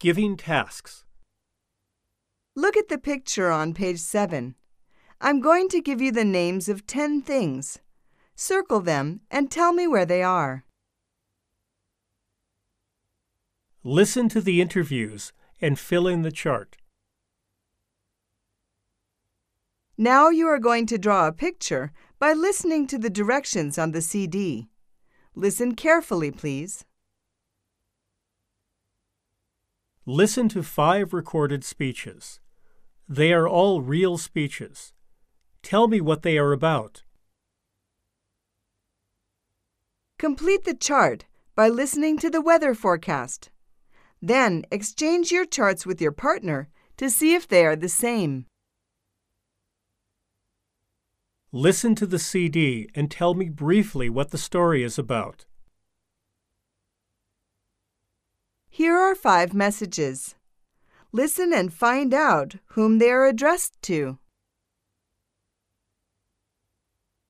Giving tasks. Look at the picture on page 7. I'm going to give you the names of 10 things. Circle them and tell me where they are. Listen to the interviews and fill in the chart. Now you are going to draw a picture by listening to the directions on the CD. Listen carefully, please. Listen to five recorded speeches. They are all real speeches. Tell me what they are about. Complete the chart by listening to the weather forecast. Then exchange your charts with your partner to see if they are the same. Listen to the CD and tell me briefly what the story is about. Here are five messages. Listen and find out whom they are addressed to.